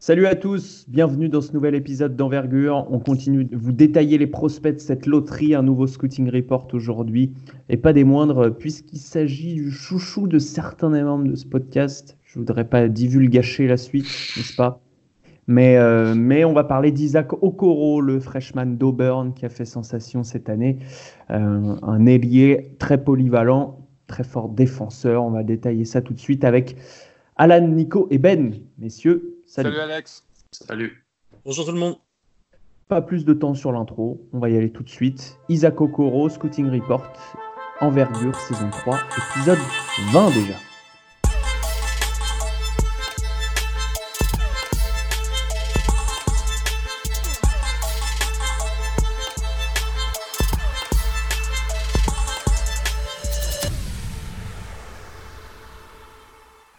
Salut à tous, bienvenue dans ce nouvel épisode d'envergure. On continue de vous détailler les prospects de cette loterie, un nouveau scouting report aujourd'hui, et pas des moindres, puisqu'il s'agit du chouchou de certains des membres de ce podcast. Je voudrais pas divulgacher la suite, n'est-ce pas? Mais, euh, mais on va parler d'Isaac Okoro, le freshman d'Auburn qui a fait sensation cette année. Euh, un ailier très polyvalent, très fort défenseur. On va détailler ça tout de suite avec Alan, Nico et Ben. Messieurs, Salut. Alex. Salut. Bonjour tout le monde. Pas plus de temps sur l'intro, on va y aller tout de suite. Isaac Okoro, Scouting Report, Envergure, saison 3, épisode 20 déjà.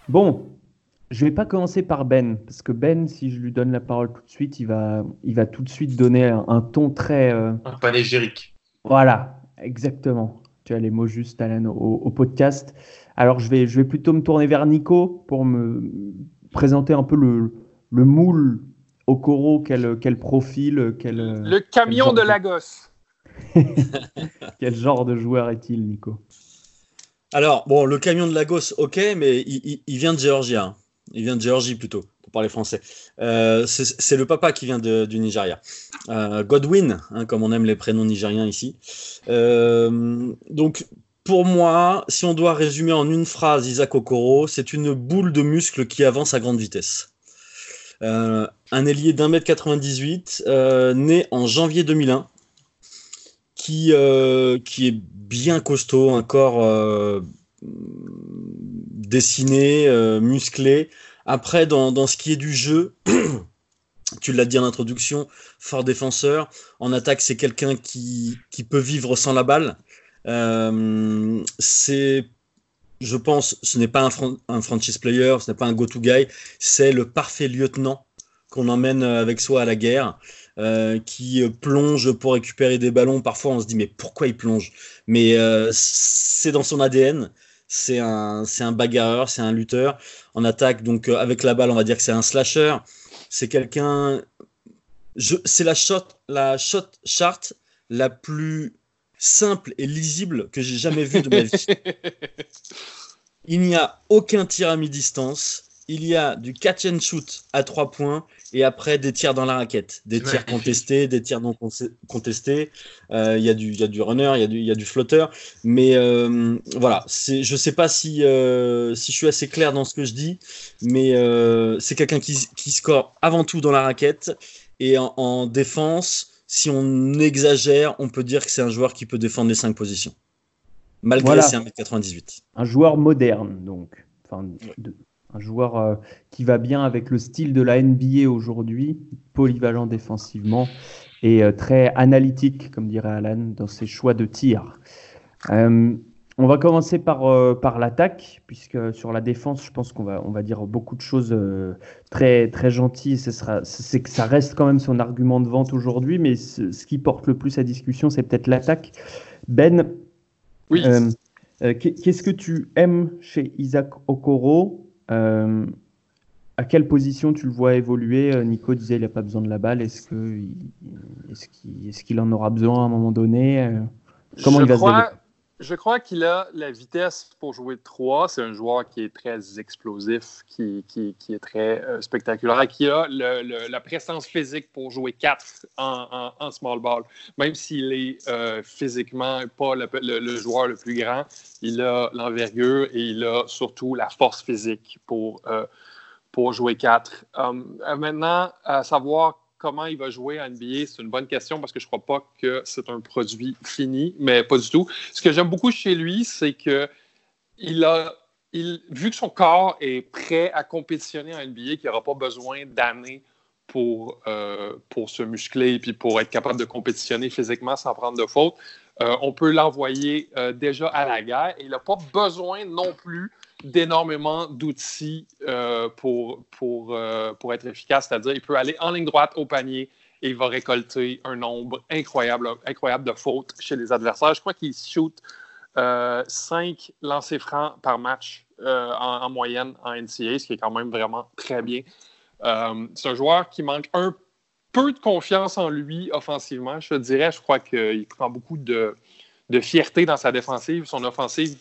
Bon, je vais pas commencer par Ben, parce que Ben, si je lui donne la parole tout de suite, il va, il va tout de suite donner un, ton très. Euh, un panégyrique. Voilà, exactement. Tu as les mots justes, Alan, au, podcast. Alors, je vais, je vais plutôt me tourner vers Nico pour me présenter un peu le, le moule au coro, quel, quel profil, quel. Le camion de, Lagos. quel genre de joueur est-il, Nico? Alors, bon, le camion de Lagos, ok, mais il, il vient de Géorgie. Hein. Il vient de Géorgie plutôt, pour parler français. Euh, c'est le papa qui vient du Nigeria. Euh, Godwin, hein, comme on aime les prénoms nigériens ici. Euh, donc, pour moi, si on doit résumer en une phrase Isaac Okoro, c'est une boule de muscles qui avance à grande vitesse. un ailier d'un mètre 98, né en janvier 2001, qui, qui est bien costaud, un corps dessiné, euh, musclé. Après, dans, ce qui est du jeu, tu l'as dit en introduction, fort défenseur. En attaque, c'est quelqu'un qui, peut vivre sans la balle. Euh, c'est, je pense, ce n'est pas un, un, franchise player, ce n'est pas un go-to guy, c'est le parfait lieutenant qu'on emmène avec soi à la guerre. Euh, qui plonge pour récupérer des ballons. Parfois, on se dit mais pourquoi il plonge? Mais c'est dans son ADN c'est un, c'est un bagarreur, c'est un lutteur. En attaque, donc euh, avec la balle, on va dire que c'est un slasher. C'est quelqu'un. C'est la shot, la shot chart la plus simple et lisible que j'ai jamais vue de ma vie. Il n'y a aucun tir à mi-distance. Il y a du catch and shoot à trois points et après des tirs dans la raquette, des tirs contestés, des tirs non contestés. Euh, il y, a du, y a du runner, il y, a du, y a du flotteur. Mais euh, voilà, je ne sais pas si, euh, si je suis assez clair dans ce que je dis, mais c'est quelqu'un qui, qui, score avant tout dans la raquette et en, défense. Si on exagère, on peut dire que c'est un joueur qui peut défendre les cinq positions, malgré ses 1m98. Un joueur moderne, donc. Enfin, de, un joueur euh, qui va bien avec le style de la NBA aujourd'hui, polyvalent défensivement et euh, très analytique, comme dirait Alan, dans ses choix de tir. Euh, on va commencer par, par l'attaque, puisque sur la défense, je pense qu'on va, on va dire beaucoup de choses très, très gentilles. C'est que ça reste quand même son argument de vente aujourd'hui, mais ce, ce, qui porte le plus à discussion, c'est peut-être l'attaque. Ben, oui. qu'est-ce que tu aimes chez Isaac Okoro? Euh, à quelle position tu le vois évoluer euh, Nico disait qu'il n'a pas besoin de la balle. Est-ce qu'il est en aura besoin à un moment donné euh, Comment il va se je crois qu'il a la vitesse pour jouer 3. C'est un joueur qui est très explosif, qui, est très spectaculaire et qui a la présence physique pour jouer 4 en, small ball. Même s'il est physiquement pas le, joueur le plus grand, il a l'envergure et il a surtout la force physique pour, pour jouer 4. maintenant, à savoir comment il va jouer à NBA, c'est une bonne question parce que je ne crois pas que c'est un produit fini, mais pas du tout. Ce que j'aime beaucoup chez lui, c'est que il a, vu que son corps est prêt à compétitionner en NBA, qu'il n'aura pas besoin d'années pour, euh, pour se muscler et puis pour être capable de compétitionner physiquement sans prendre de faute, euh, on peut l'envoyer euh, déjà à la guerre et il n'a pas besoin non plus d'énormément d'outils euh, pour, être efficace, c'est-à-dire il peut aller en ligne droite au panier et il va récolter un nombre incroyable, incroyable de fautes chez les adversaires. Je crois qu'il shoot euh, 5 lancers francs par match en, moyenne en NCA, ce qui est quand même vraiment très bien. c'est un joueur qui manque un peu de confiance en lui offensivement, je dirais. Je crois qu'il prend beaucoup de, fierté dans sa défensive. Son offensive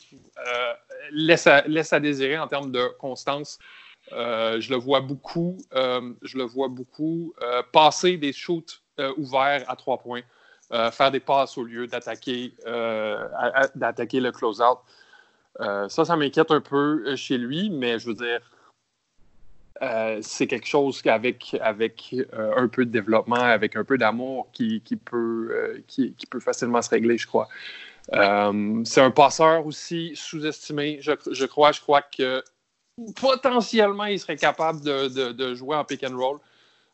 laisse, à, laisse, à, désirer en termes de constance. je le vois beaucoup, je le vois beaucoup passer des shoots ouverts à trois points. Euh, faire des passes au lieu d'attaquer euh, d'attaquer le close-out. Euh, ça, ça m'inquiète un peu chez lui, mais je veux dire, c'est quelque chose qu'avec avec, un peu de développement, avec un peu d'amour, qui, peut, qui, peut facilement se régler, je crois. c'est un passeur aussi sous-estimé, je, crois. Je crois que potentiellement, il serait capable de, de jouer en pick and roll.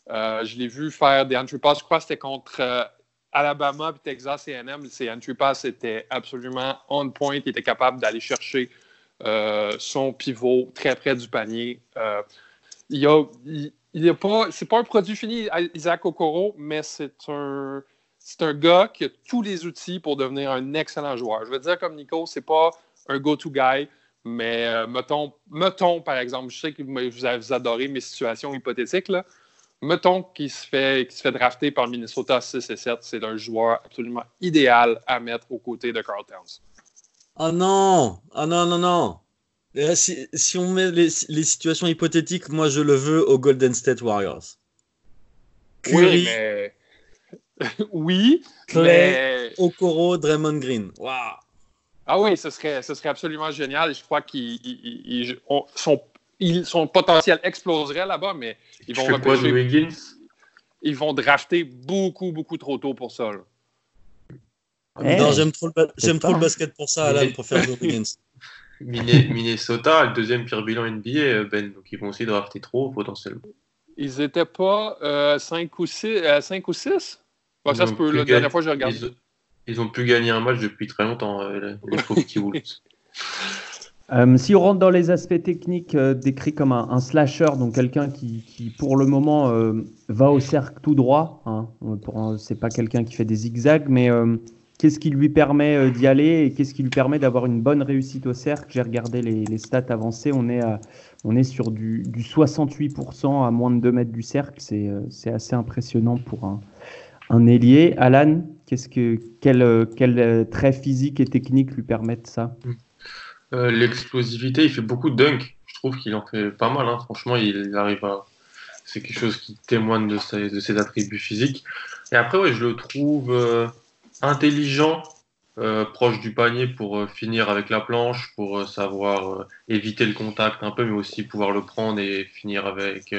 je l'ai vu faire des entry passes. Je crois que c'était contre Alabama et Texas A&M, ses entry pass était absolument on point. Il était capable d'aller chercher euh, son pivot très près du panier. Il a, il, pas, c'est pas un produit fini, Isaac Okoro, mais c'est un, c'est un gars qui a tous les outils pour devenir un excellent joueur. Je veux dire, comme Nico, c'est pas un go-to guy, mais euh, mettons, mettons, par exemple, je sais que vous, adorez mes situations hypothétiques, là, mettons qu'il se, fait, se fait drafter par Minnesota 6 et 7, c'est un joueur absolument idéal à mettre aux côtés de Carl Towns. Oh non! Ah non, non, non! Si, on met les, situations hypothétiques, moi je le veux aux Golden State Warriors. Oui, mais. oui, mais. Okoro, Draymond Green. Waouh! Ah oui, ce serait, ce serait absolument génial. Et je crois qu'ils sont son potentiel exploserait là-bas, mais ils vont Ils vont drafter beaucoup, beaucoup trop tôt pour ça. Eh, non, j'aime trop, le, trop le basket pour ça, Alan, pour faire Wiggins. Minnesota, le deuxième pire bilan NBA, euh, Ben, donc ils vont aussi drafter trop potentiellement. Ils n'étaient pas 5 euh, ou 6 5 euh, ou 6 Ça se peut, la dernière fois je regarde. Ils, ont pu gagner un match depuis très longtemps, les Euh, si on rentre dans les aspects techniques euh, décrits comme un, slasher, donc quelqu'un qui, pour le moment euh, va au cercle tout droit, hein, c'est pas quelqu'un qui fait des zigzags, mais qu'est-ce qui lui permet d'y aller et qu'est-ce qui lui permet d'avoir une bonne réussite au cercle? J'ai regardé les, stats avancées, on est, on est sur du, 68% à moins de 2 mètres du cercle, c'est assez impressionnant pour un, un ailier. Alan, qu'est-ce que, quel, quel trait physique et technique lui permettent ça? Euh, l'explosivité, il fait beaucoup de dunk. Je trouve qu'il en fait pas mal. Hein. Franchement, il arrive à. C'est quelque chose qui témoigne de ses, attributs physiques. Et après, ouais, je le trouve euh, intelligent, euh, proche du panier pour finir avec la planche, pour savoir éviter le contact un peu, mais aussi pouvoir le prendre et finir avec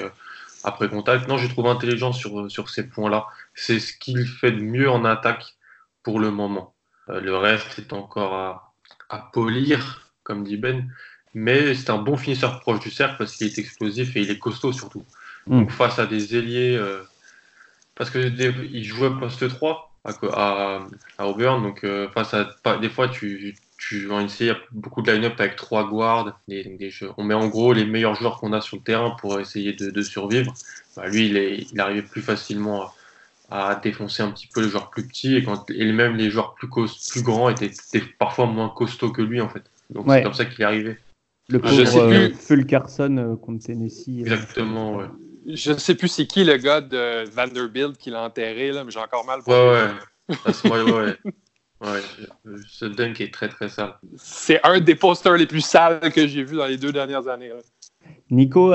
après contact. Non, je trouve intelligent sur, sur ces points-là. C'est ce qu'il fait de mieux en attaque pour le moment. le reste est encore à, à polir comme dit Ben. Mais c'est un bon finisseur proche du cercle parce qu'il est explosif et il est costaud surtout. Hmm. Donc face à des ailiers, euh, parce que il jouait poste 3 à, à, Auburn, donc euh, face à des fois tu, tu vas essayer beaucoup de line-up avec trois guards, des, on met en gros les meilleurs joueurs qu'on a sur le terrain pour essayer de, survivre. Bah, lui, il, est, il arrivait plus facilement à, défoncer un petit peu les joueurs plus petits et, quand, et même les joueurs plus, plus grands étaient, étaient parfois moins costauds que lui en fait. Donc c'est comme ça qu'il est arrivé. Le pauvre euh, Phil Carson euh, contre Tennessee. Exactement, ouais. Je ne sais plus c'est qui le gars de Vanderbilt qui l'a enterré, là, mais j'ai encore mal. Ouais, ouais. ouais, ouais. ouais. Ce dunk est très, très sale. C'est un des posters les plus sales que j'ai vu dans les deux dernières années. Nico,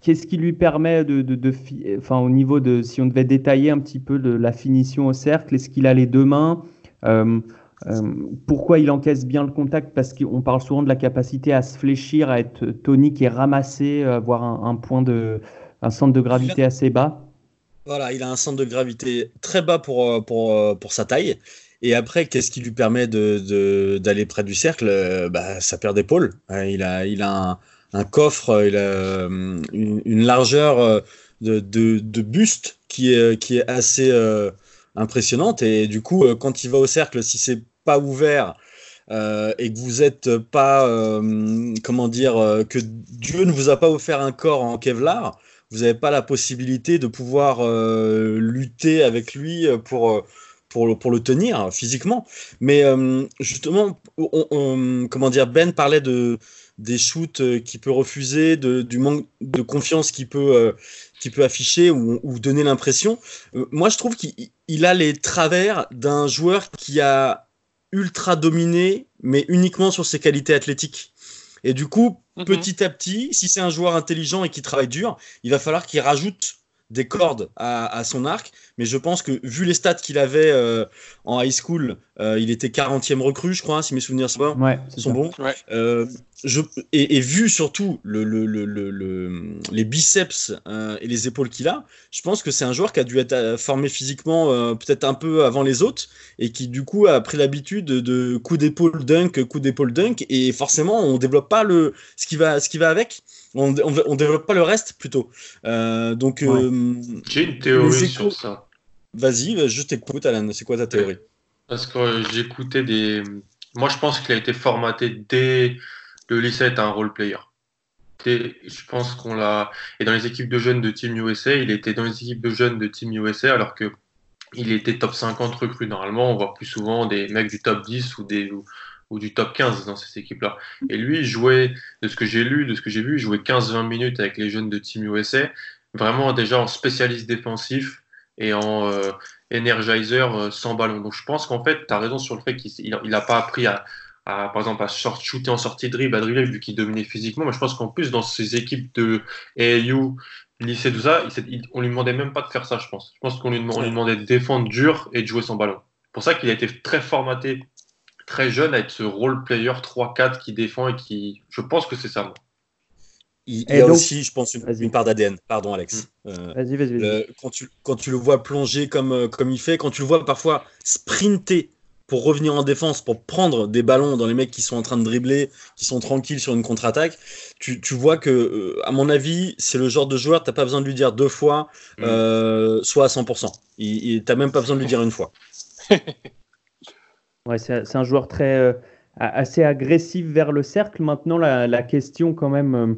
qu'est-ce qui lui permet de, de, de enfin, au niveau de, si on devait détailler un petit peu de la finition au cercle, est-ce qu'il a les deux mains? Euh, pourquoi il encaisse bien le contact? Parce qu'on parle souvent de la capacité à se fléchir, à être tonique et ramasser, avoir un, point de, un centre de gravité assez bas. Voilà, il a un centre de gravité très bas pour, euh, pour, euh, pour sa taille. Et après, qu'est-ce qui lui permet d'aller de, près du cercle? Bah, Sa paire d'épaules. Il a, il a un, coffre, il a une, largeur de, de, buste qui est, qui est assez impressionnante. Et du coup, quand il va au cercle, si c'est pas ouvert euh, et que vous êtes pas, euh, comment dire, euh, que Dieu ne vous a pas offert un corps en Kevlar, vous n'avez pas la possibilité de pouvoir lutter avec lui pour, pour, le, pour le tenir physiquement. Mais justement, comment dire, Ben parlait de, des shoots euh, qu'il peut refuser, du manque de confiance qu'il peut, euh, peut afficher ou, ou donner l'impression. Euh, moi, je trouve qu'il a les travers d'un joueur qui a ultra dominé, mais uniquement sur ses qualités athlétiques. Et du coup, petit à petit, si c'est un joueur intelligent et qui travaille dur, il va falloir qu'il rajoute des cordes à, son arc, mais je pense que vu les stats qu'il avait euh, en high school, euh, il était 40e recrue, je crois, si mes souvenirs sont bons. Ouais, sont bons. Euh, je, et, vu surtout le, le, le, les biceps et les épaules qu'il a, je pense que c'est un joueur qui a dû être formé physiquement peut-être un peu avant les autres et qui du coup a pris l'habitude de coup d'épaule dunk, coup d'épaule dunk, et forcément on développe pas le ce qui va ce qui va avec on, on, développe pas le reste plutôt. Euh, donc euh, j'ai une théorie sur ça. Vas-y, je t'écoute, Alan. C'est quoi ta théorie? Parce que j'écoutais des. Moi, je pense qu'il a été formaté dès le lycée être un role player. je pense qu'on l'a. Et dans les équipes de jeunes de Team USA, il était dans les équipes de jeunes de Team USA, alors que il était top 50 recru. Normalement, on voit plus souvent des mecs du top 10 ou des, ou du top 15 dans cette équipe-là. Et lui, il jouait, de ce que j'ai lu, de ce que j'ai vu, il jouait 15-20 minutes avec les jeunes de Team USA, vraiment déjà en spécialiste défensif et en euh, energizer euh, sans ballon. Donc je pense qu'en fait, tu as raison sur le fait qu'il n'a pas appris à, par exemple, à short shooter en sortie de dribble, à dribbler, vu qu'il dominait physiquement. Mais je pense qu'en plus, dans ces équipes de AAU, lycée, tout ça, il, on lui demandait même pas de faire ça, je pense. Je pense qu'on lui, lui, demandait de défendre dur et de jouer sans ballon. C'est pour ça qu'il a été très formaté très jeune avec ce role player 3-4 qui défend et qui. Je pense que c'est ça, moi. Il, y a aussi, je pense, une, part d'ADN. Pardon, Alex. Mm. Euh, vas-y, vas-y. quand, tu, quand tu le vois plonger comme, euh, comme il fait, quand tu le vois parfois sprinter pour revenir en défense, pour prendre des ballons dans les mecs qui sont en train de dribbler, qui sont tranquilles sur une contre-attaque, tu, tu, vois que, euh, à mon avis, c'est le genre de joueur, tu n'as pas besoin de lui dire deux fois, mm. soit à 100%. Tu n'as même pas besoin de lui dire une fois. Ouais, c'est un joueur très euh, assez agressif vers le cercle. Maintenant, la, question quand même euh,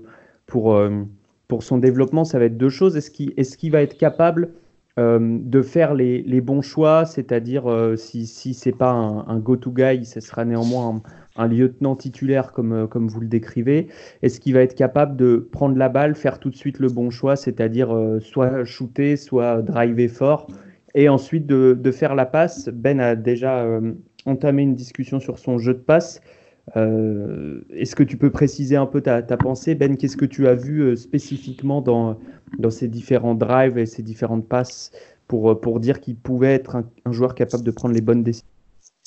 pour, euh, pour son développement, ça va être deux choses. Est-ce qu'il est qu'il va être capable de faire les, les bons choix, c'est-à-dire si, si ce n'est pas un, go-to-guy, ce sera néanmoins un, lieutenant titulaire comme, comme vous le décrivez. Est-ce qu'il va être capable de prendre la balle, faire tout de suite le bon choix, c'est-à-dire soit shooter, soit driver fort et ensuite de, de, faire la passe? Ben a déjà entamer une discussion sur son jeu de passe. Euh, est-ce que tu peux préciser un peu ta, pensée? Ben, qu'est-ce que tu as vu euh, spécifiquement dans, dans ces différents drives et ces différentes passes pour, euh, pour dire qu'il pouvait être un, joueur capable de prendre les bonnes décisions?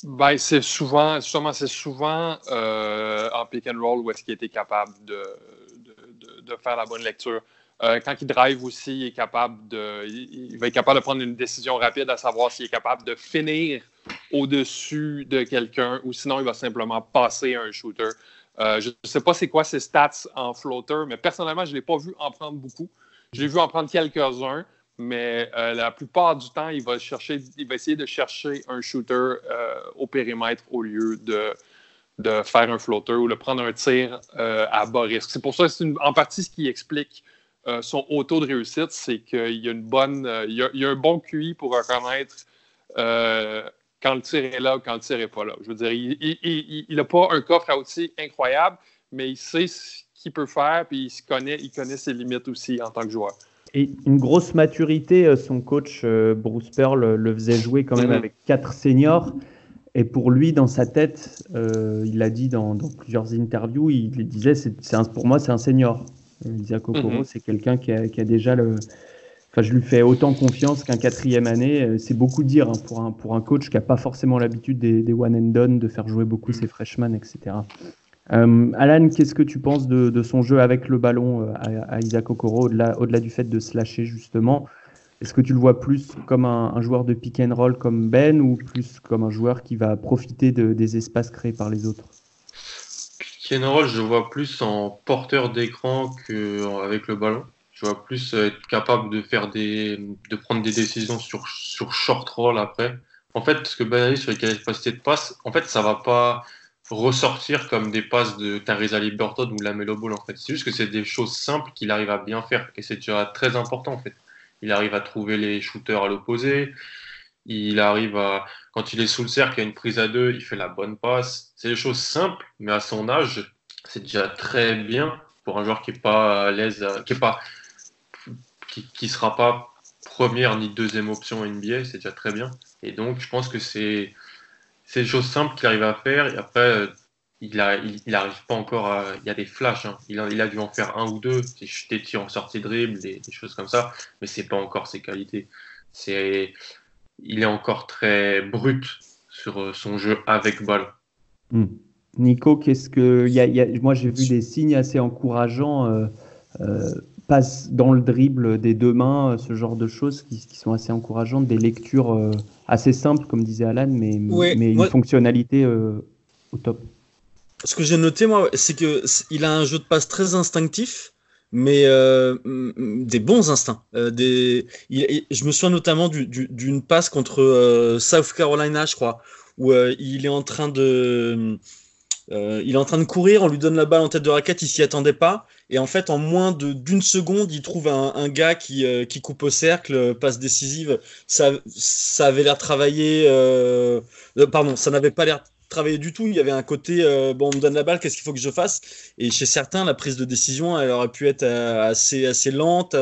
Ben, c'est souvent, justement, c'est souvent en pick and roll où est-ce qu'il était capable de, de, de, faire la bonne lecture. quand il drive aussi, il est capable de, il va être capable de prendre une décision rapide à savoir s'il est capable de finir au-dessus de quelqu'un ou sinon il va simplement passer un shooter. Euh, je ne sais pas c'est quoi ses stats en floater, mais personnellement, je ne l'ai pas vu en prendre beaucoup. Je l'ai vu en prendre quelques-uns, mais euh, la plupart du temps, il va, chercher, il va essayer de chercher un shooter euh, au périmètre au lieu de, de faire un floater ou de prendre un tir à bas risque. C'est pour ça c'est en partie ce qui explique son haut taux de réussite, c'est qu'il y a une bonne, il y a, un bon QI pour reconnaître quand le tir est là ou quand le tir n'est pas là. Je veux dire, il n'a pas un coffre à outils incroyable, mais il sait ce qu'il peut faire, puis il, se connaît, il connaît ses limites aussi en tant que joueur. Et une grosse maturité, euh, son coach euh, Bruce Pearl le faisait jouer quand même mm-hmm. avec quatre seniors. Et pour lui, dans sa tête, euh, il l'a dit dans, plusieurs interviews, il, disait c'est, pour moi, c'est un senior. Isaac Okoro, mm-hmm. c'est quelqu'un qui a, qui a, déjà le, Enfin, je lui fais autant confiance qu'un quatrième année. Euh, c'est beaucoup dire hein, pour, un, pour un coach qui n'a pas forcément l'habitude des, one and done, de faire jouer beaucoup ses freshmen, etc. Euh, Alan, qu'est-ce que tu penses de, son jeu avec le ballon euh, à, Isaac Okoro, au-delà, au-delà du fait de se lâcher justement? Est-ce que tu le vois plus comme un, joueur de pick and roll comme Ben ou plus comme un joueur qui va profiter des espaces créés par les autres? Pick and roll, je vois plus en porteur d'écran qu'avec le ballon. Je vois plus euh, être capable de faire des, de prendre des décisions sur, sur short roll après. En fait, ce que Ben sur les capacités de passe, en fait, ça va pas ressortir comme des passes de Theresa Liberton ou la Melo Ball, en fait. C'est juste que c'est des choses simples qu'il arrive à bien faire. Et c'est déjà très important, en fait. Il arrive à trouver les shooters à l'opposé. Il arrive à, quand il est sous le cercle, il y a une prise à deux, il fait la bonne passe. C'est des choses simples, mais à son âge, c'est déjà très bien pour un joueur qui n'est pas à l'aise, qui est pas, qui, qui sera pas première ni deuxième option NBA, c'est déjà très bien. Et donc, je pense que c'est des choses simples qu'il arrive à faire. Et après, il n'arrive il, pas encore à. Il y a des flashs. Hein. Il, a, dû en faire un ou deux, des tirs en sortie dribble, des, choses comme ça. Mais c'est pas encore ses qualités. C'est, il est encore très brut sur euh, son jeu avec balle. Hmm. Nico, qu'est-ce que. Moi, j'ai vu des signes assez encourageants. Euh, euh, passe dans le dribble des deux mains, ce genre de choses qui, qui sont assez encourageantes, des lectures euh, assez simples, comme disait Alan, mais, mais une fonctionnalité euh, au top. Ce que j'ai noté, moi, c'est qu'il a un jeu de passe très instinctif, mais euh, des bons instincts. des... je me souviens notamment d'une passe contre South Carolina, je crois, où il est en train de euh, il est en train de courir, on lui donne la balle en tête de raquette, il s'y attendait pas. Et en fait, en moins d'une seconde, il trouve un, gars qui, euh, qui, coupe au cercle, euh, passe décisive. Ça, ça avait l'air travaillé. Pardon, ça n'avait pas l'air travaillé du tout. Il y avait un côté, bon, on me donne la balle, qu'est-ce qu'il faut que je fasse? Et chez certains, la prise de décision, elle aurait pu être assez, assez lente.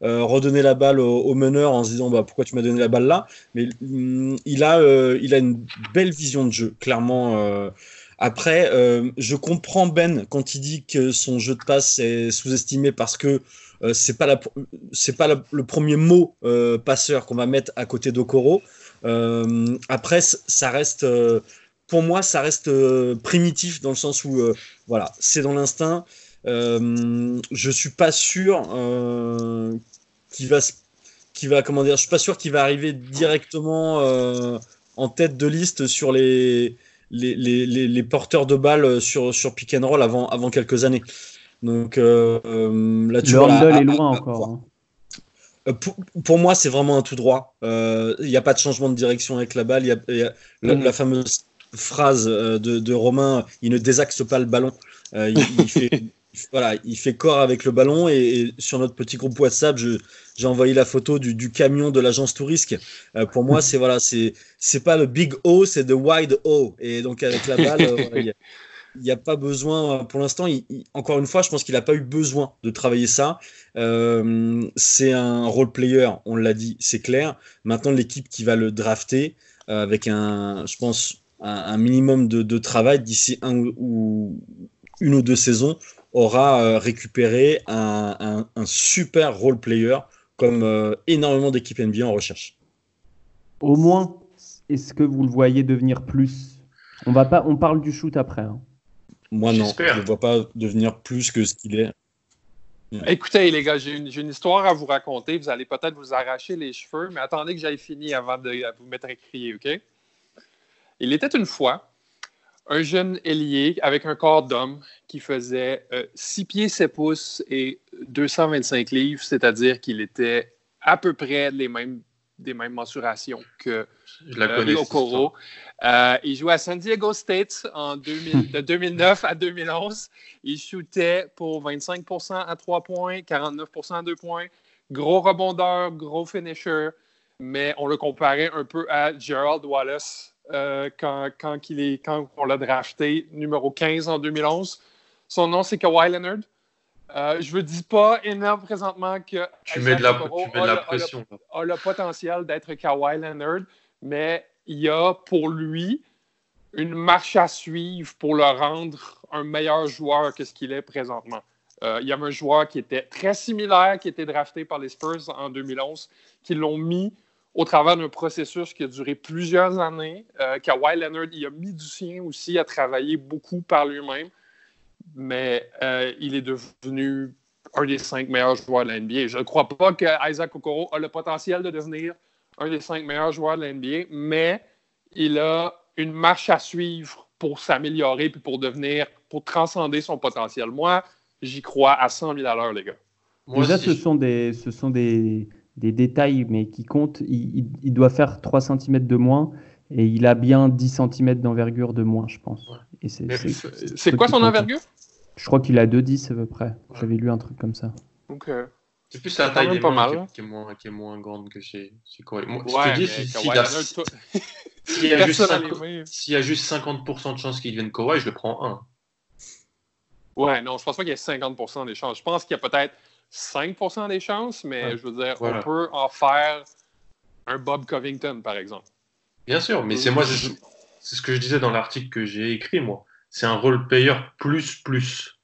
redonner la balle au, meneur en se disant, bah, pourquoi tu m'as donné la balle là? Mais mm, il, a, il a une belle vision de jeu, clairement. Après, euh, je comprends Ben quand il dit que son jeu de passe est sous-estimé parce que euh, c'est pas c'est pas le premier mot euh, passeur qu'on va mettre à côté d'Okoro. après, ça reste, pour moi, ça reste primitif dans le sens où, voilà, c'est dans l'instinct. je suis pas sûr qu'il va, va, comment dire, je suis pas sûr qu'il va arriver directement en tête de liste sur les les, les, les, porteurs de balles sur, sur pick and roll avant, avant quelques années. Donc euh, euh là, tu vois, est loin encore. Hein. Euh, pour, pour, moi, c'est vraiment un tout droit. Il euh, n'y a pas de changement de direction avec la balle. Il y a, la, mm. fameuse phrase de, de, Romain il ne désaxe pas le ballon. il, il, fait, voilà, il fait corps avec le ballon. Et, sur notre petit groupe WhatsApp, j'ai envoyé la photo du, camion de l'agence Tourisque. Euh, pour moi, c'est voilà, c'est c'est pas le big O, c'est the wide O. Et donc avec la balle, euh, il n'y a, pas besoin. Pour l'instant, encore une fois, je pense qu'il n'a pas eu besoin de travailler ça. Euh, c'est un role player, on l'a dit, c'est clair. Maintenant, l'équipe qui va le drafter avec un, je pense, un, minimum de, de travail d'ici un ou une ou deux saisons aura récupéré un, un, un super role player comme euh, énormément d'équipes NBA en recherche. Au moins, est-ce que vous le voyez devenir plus? On va pas, on parle du shoot après. Hein. Moi non, je ne vois pas devenir plus que ce qu'il est. Écoutez, les gars, j'ai une, une, histoire à vous raconter. Vous allez peut-être vous arracher les cheveux, mais attendez que j'aille fini avant de vous mettre à crier, OK? Il était une fois un jeune ailier avec un corps d'homme qui faisait 6 euh, pieds 7 pouces et 225 livres, c'est-à-dire qu'il était à peu près les mêmes, des mêmes mensurations que euh, euh, il jouait à San Diego State en 2000, de 2009 à 2011. Il shootait pour 25% à 3 points, 49% à 2 points. Gros rebondeur, gros finisher, mais on le comparait un peu à Gerald Wallace euh, quand, quand, il est, quand on l'a drafté, numéro 15 en 2011. Son nom, c'est Kawhi Leonard. Euh, je ne dis pas énorme présentement que tu mets de la, tu mets de la pression. A, le, potentiel d'être Kawhi Leonard, mais il y a pour lui une marche à suivre pour le rendre un meilleur joueur que ce qu'il est présentement. Euh, il y avait un joueur qui était très similaire, qui était drafté par les Spurs en 2011, qui l'ont mis au travers d'un processus qui a duré plusieurs années. Euh, Kawhi Leonard, il a mis du sien aussi à travailler beaucoup par lui-même, mais euh, il est devenu un des cinq meilleurs joueurs de la NBA. Je ne crois pas que Isaac Okoro a le potentiel de devenir un des cinq meilleurs joueurs de la NBA, mais il a une marche à suivre pour s'améliorer puis pour devenir, pour transcender son potentiel. Moi, j'y crois à 100 000 à l'heure, les gars. Moi Déjà, ce sont des, ce sont des, des détails, mais qui comptent. Il, doit faire 3 cm de moins et il a bien 10 cm d'envergure de moins, je pense. C'est quoi son envergure? Je crois qu'il a 2,10 à peu près. J'avais lu un truc comme ça. Donc, c'est plus la taille des pas mal. Qui, est moins, qui est moins grande que chez, chez Kawhi. Moi, je te dis, s'il y, a juste 50% de chances qu'il devienne Kawhi, je le prends 1. Ouais, non, je pense pas qu'il y ait 50 des chances. Je pense qu'il y a peut-être 5% des chances, mais je veux dire, on peut en faire un Bob Covington, par exemple. Bien sûr, mais c'est moi, c'est ce que je disais dans l'article que j'ai écrit, moi. C'est un role player plus plus.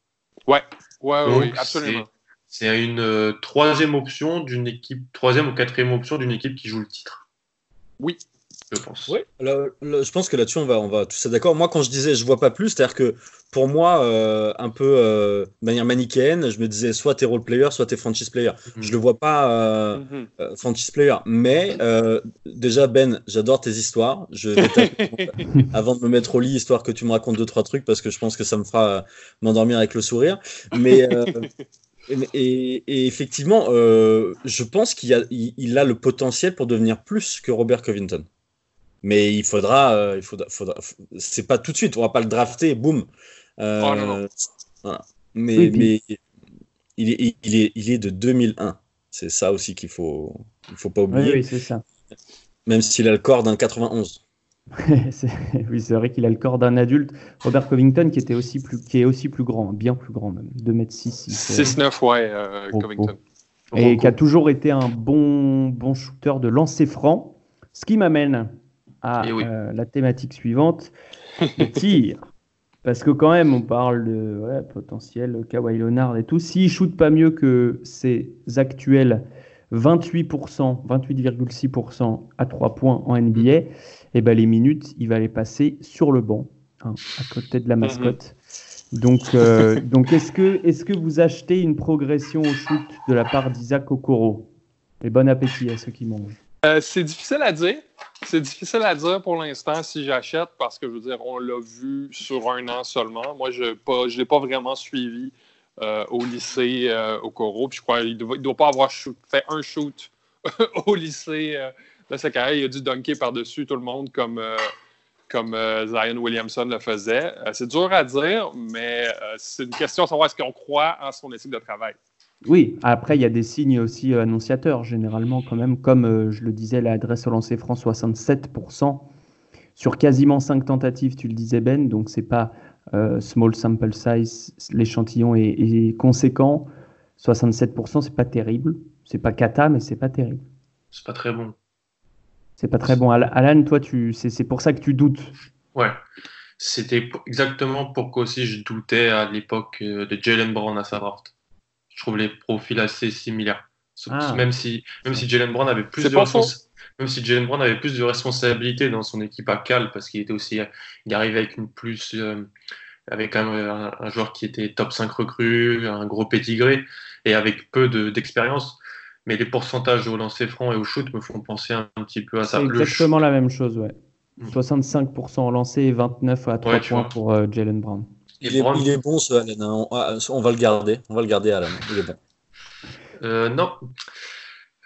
Ouais, ouais, oui, absolument. C'est une euh, troisième option d'une équipe, troisième ou quatrième option d'une équipe qui joue le titre. Oui, je pense. Oui, je pense que là-dessus, on va, on va tous être d'accord. Moi, quand je disais je vois pas plus, c'est-à-dire que pour moi, euh, un peu euh, de manière manichéenne, je me disais soit t'es role player, soit t'es franchise player. Mhm. Je le vois pas euh, mhm. franchise player. Mais déjà, Ben, j'adore tes histoires. Je vais avant de me mettre au lit, histoire que tu me racontes deux, trois trucs, parce que je pense que ça me fera m'endormir avec le sourire. Mais. Et, effectivement, je pense qu'il a, il a le potentiel pour devenir plus que Robert Covington. Mais il faudra, euh, il faudra, faudra c'est pas tout de suite, on va pas le drafter, boum. Euh, oh, non, non. Mais, mais il, est, il, est, il est de 2001. C'est ça aussi qu'il faut, il faut pas oublier. Oui, c'est ça. Même s'il a le corps d'un 91. oui, c'est vrai qu'il a le corps d'un adulte. Robert Covington, qui, était aussi plus, qui est aussi plus grand, bien plus grand même, 2m6. 6-9, ouais, euh, Covington. Et qui a toujours été un bon, bon shooter de lancer franc. Ce qui m'amène à eh euh, la thématique suivante, le tir. Parce que quand même, on parle de potentiel Kawhi Leonard et tout. S'il shoot pas mieux que ses actuels 28%, 28,6% à 3 points en NBA, et eh ben les minutes, il va les passer sur le banc, hein, à côté de la mhm. mascotte. Donc, euh, donc est-ce que, est que vous achetez une progression au shoot de la part d'Isaac Okoro? Et bon appétit à ceux qui mangent. Euh, c'est difficile à dire. C'est difficile à dire pour l'instant si j'achète parce que je veux dire, on l'a vu sur un an seulement. Moi, je ne l'ai pas vraiment suivi euh, au lycée euh, au Coro. je crois qu'il ne doit, pas avoir fait un shoot au lycée de sa carrière. Il a dû dunker par-dessus tout le monde comme, comme Zion Williamson le faisait. c'est dur à dire, mais c'est une question de savoir est-ce qu'on croit en son éthique de travail. Oui, après, il y a des signes aussi euh, annonciateurs, généralement, quand même, comme euh, je le disais, l'adresse au lancer franc, 67%. Sur quasiment 5 tentatives, tu le disais, Ben, donc c'est pas euh, small sample size, l'échantillon est, conséquent. 67%, c'est pas terrible. C'est pas cata, mais c'est pas terrible. C'est pas très bon. C'est pas très bon. Alan, toi, tu, c'est pour ça que tu doutes. Ouais. C'était exactement pourquoi aussi je doutais à l'époque de Jalen Brown à sa draft je trouve les profils assez similaires. Ah. Même si, même si Jalen Brown avait plus de même si Jalen Brown avait plus de responsabilités dans son équipe à Cal, parce qu'il était aussi, il arrivait avec une plus, euh, avec un, joueur qui était top 5 recrue, un gros pédigré, et avec peu d'expérience. mais les pourcentages au lancer franc et au shoot me font penser un, petit peu à ça. C'est exactement la même chose, ouais. 65% au lancer et 29 à 3 points pour euh, Jalen Brown. Il est, bon ce Allen. Hein. Ah, on, va le garder. On va le garder Allen. Il est bon. Euh, non.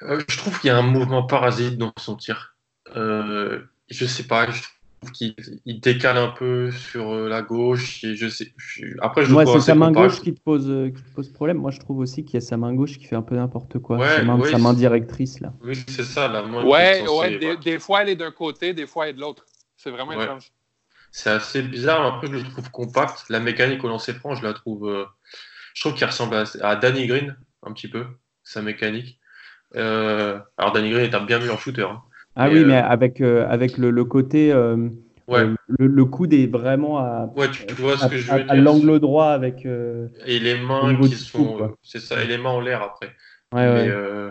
Euh, je trouve qu'il y a un mouvement parasite dans son tir. Euh, je sais pas. Je trouve qu'il décale un peu sur la gauche. Et je sais. Après, je c'est sa main gauche qui te pose qui te pose problème. Moi, je trouve aussi qu'il y a sa main gauche qui fait un peu n'importe quoi. sa, main, directrice là. Oui, c'est ça. La main ouais, ouais. Des, fois, elle est d'un côté, des fois, elle est de l'autre. C'est vraiment étrange. C'est assez bizarre, après je le trouve compact. La mécanique au lancer franc, je la trouve. Euh, je trouve qu'il ressemble à, Danny Green, un petit peu, sa mécanique. Euh, alors Danny Green est un bien meilleur shooter. Hein. Ah oui, mais euh, avec, avec le, côté. Ouais. Le, coude est vraiment à, ouais, tu, vois ce que je veux à, l'angle droit avec. et les mains qui sont. C'est ça, et les mains en l'air après. Ouais, ouais.